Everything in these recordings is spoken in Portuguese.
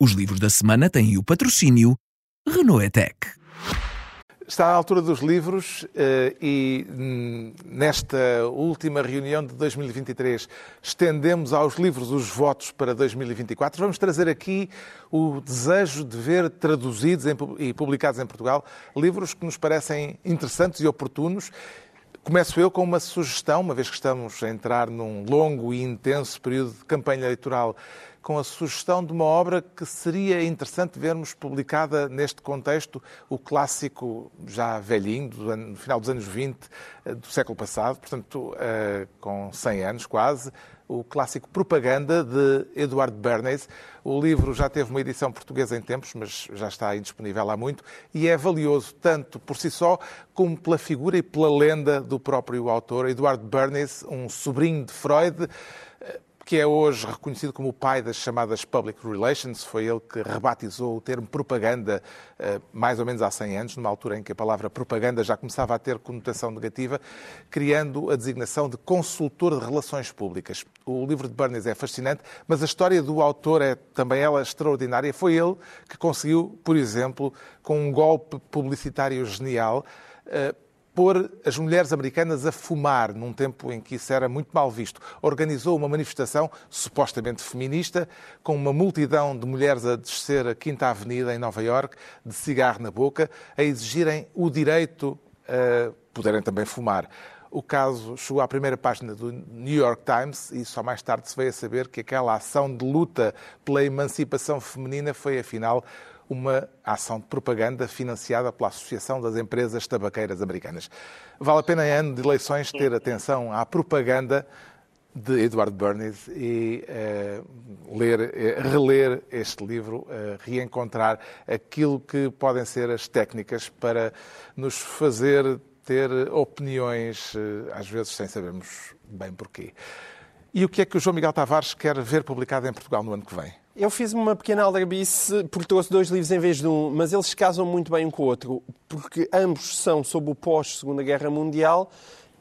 Os livros da semana têm o patrocínio Renault Etec. Está à altura dos livros eh, e hum, nesta última reunião de 2023 estendemos aos livros os votos para 2024. Vamos trazer aqui o desejo de ver traduzidos e publicados em Portugal livros que nos parecem interessantes e oportunos Começo eu com uma sugestão, uma vez que estamos a entrar num longo e intenso período de campanha eleitoral, com a sugestão de uma obra que seria interessante vermos publicada neste contexto, o clássico já velhinho, do ano, no final dos anos 20 eh, do século passado, portanto, uh, com 100 anos quase, o clássico Propaganda de Eduardo Bernays. O livro já teve uma edição portuguesa em tempos, mas já está indisponível há muito, e é valioso tanto por si só como pela figura e pela lenda do próprio autor. Eduardo Bernays, um sobrinho de Freud, que é hoje reconhecido como o pai das chamadas public relations, foi ele que rebatizou o termo propaganda eh, mais ou menos há 100 anos, numa altura em que a palavra propaganda já começava a ter conotação negativa, criando a designação de consultor de relações públicas. O livro de Bernays é fascinante, mas a história do autor é também ela extraordinária. Foi ele que conseguiu, por exemplo, com um golpe publicitário genial, eh, pôr as mulheres americanas a fumar num tempo em que isso era muito mal visto. Organizou uma manifestação supostamente feminista com uma multidão de mulheres a descer a Quinta Avenida em Nova York, de cigarro na boca, a exigirem o direito a poderem também fumar. O caso chegou à primeira página do New York Times e só mais tarde se veio a saber que aquela ação de luta pela emancipação feminina foi, afinal, uma ação de propaganda financiada pela Associação das Empresas Tabaqueiras Americanas. Vale a pena, em ano de eleições, ter atenção à propaganda de Edward Bernays e uh, ler, uh, reler este livro, uh, reencontrar aquilo que podem ser as técnicas para nos fazer ter opiniões, às vezes sem sabermos bem porquê. E o que é que o João Miguel Tavares quer ver publicado em Portugal no ano que vem? Eu fiz uma pequena aldrabice porque trouxe dois livros em vez de um, mas eles casam muito bem um com o outro, porque ambos são sobre o pós-Segunda Guerra Mundial,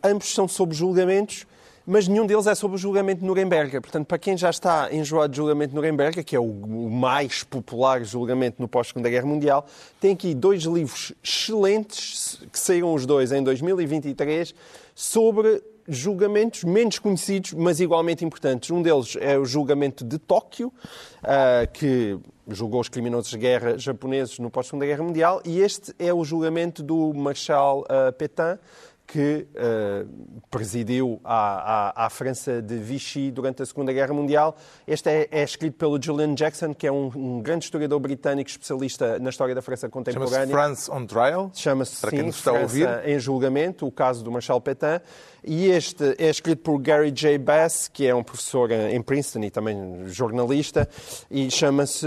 ambos são sobre julgamentos, mas nenhum deles é sobre o julgamento de Nuremberg. Portanto, para quem já está enjoado de julgamento de Nuremberg, que é o mais popular julgamento no pós-Segunda Guerra Mundial, tem aqui dois livros excelentes, que saíram os dois em 2023, sobre julgamentos menos conhecidos, mas igualmente importantes. Um deles é o julgamento de Tóquio, uh, que julgou os criminosos de guerra japoneses no pós-Segunda Guerra Mundial, e este é o julgamento do Marshal uh, Pétain, que uh, presidiu a, a, França de Vichy durante a Segunda Guerra Mundial. Este é, é escrito pelo Julian Jackson, que é um, um, grande historiador britânico especialista na história da França contemporânea. Chama-se France on Trial? Chama-se, sim, França em julgamento, o caso do Marshal Pétain. E este é escrito por Gary J. Bass, que é um professor em Princeton e também jornalista, e chama-se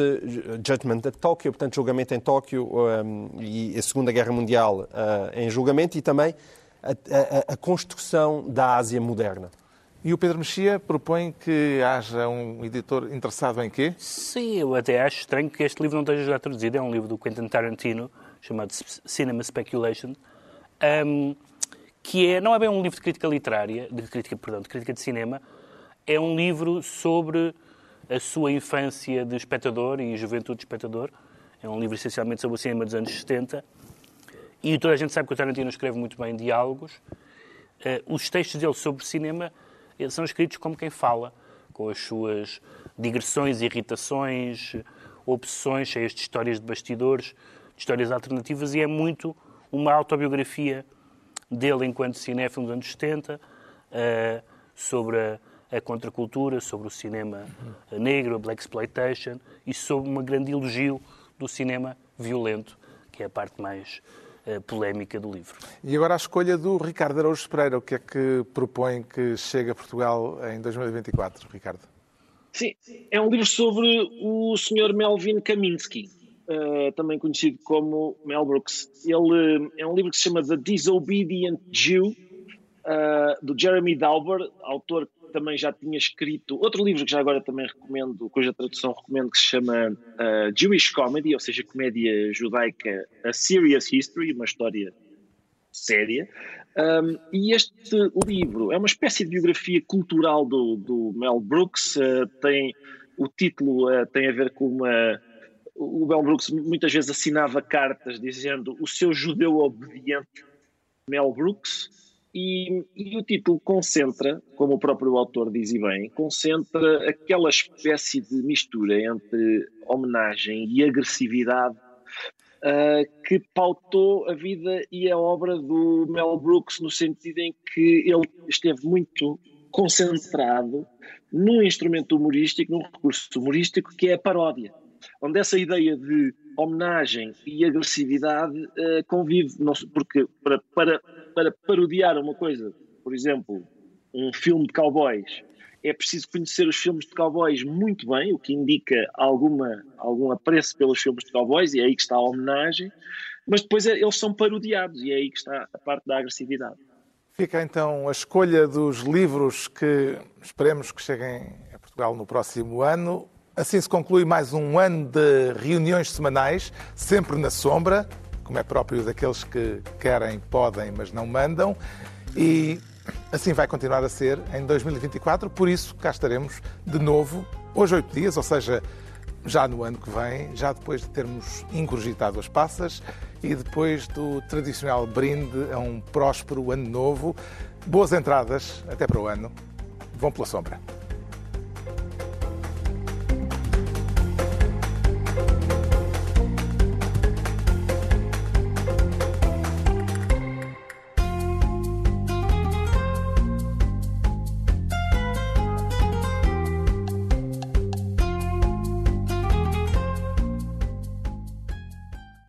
Judgment at Tokyo, portanto, julgamento em Tóquio um, e a Segunda Guerra Mundial uh, em julgamento, e também a, a, a construção da Ásia moderna. E o Pedro Mexia propõe que haja um editor interessado em quê? Sim, eu até acho estranho que este livro não esteja já traduzido. É um livro do Quentin Tarantino, chamado Cinema Speculation, um, que é, não é bem um livro de crítica literária, de crítica, perdão, de crítica de cinema, é um livro sobre a sua infância de espectador e juventude de espectador. É um livro essencialmente sobre o cinema dos anos 70 e toda a gente sabe que o Tarantino escreve muito bem diálogos. Uh, os textos dele sobre cinema são escritos como quem fala, com as suas digressões, irritações, obsessões, cheias de histórias de bastidores, de histórias alternativas, e é muito uma autobiografia dele enquanto cinéfilo dos anos 70, uh, eh, sobre a, a, contracultura, sobre o cinema negro, a black exploitation, e sobre uma grande elogio do cinema violento, que é a parte mais polémica do livro. E agora a escolha do Ricardo Araújo Pereira, o que é que propõe que chegue a Portugal em 2024, Ricardo? Sim, é um livro sobre o Sr. Melvin Kaminsky, uh, também conhecido como Mel Brooks. Ele uh, é um livro que se chama The Disobedient Jew, uh, do Jeremy Dauber, autor também já tinha escrito outro livro que já agora também recomendo, cuja tradução recomendo, que se chama uh, Jewish Comedy, ou seja, comédia judaica, A Serious History, uma história séria. Um, e este livro é uma espécie de biografia cultural do, do Mel Brooks, uh, tem o título uh, tem a ver com uma o Bell Brooks muitas vezes assinava cartas dizendo o seu judeu obediente Mel Brooks e, e, o título concentra, como o próprio autor diz e bem, concentra aquela espécie de mistura entre homenagem e agressividade uh, que pautou a vida e a obra do Mel Brooks no sentido em que ele esteve muito concentrado num instrumento humorístico, num recurso humorístico que é a paródia onde essa ideia de homenagem e agressividade uh, convive, porque para, para, para parodiar uma coisa, por exemplo, um filme de cowboys, é preciso conhecer os filmes de cowboys muito bem, o que indica alguma, algum apreço pelos filmes de cowboys, e é aí que está a homenagem, mas depois é, eles são parodiados, e é aí que está a parte da agressividade. Fica então a escolha dos livros que esperemos que cheguem a Portugal no próximo ano. Assim se conclui mais um ano de reuniões semanais, sempre na sombra, como é próprio daqueles que querem, podem, mas não mandam. E assim vai continuar a ser em 2024, por isso cá estaremos de novo, hoje oito dias, ou seja, já no ano que vem, já depois de termos ingurgitado as passas e depois do tradicional brinde a um próspero ano novo. Boas entradas, até para o ano. Vão pela sombra.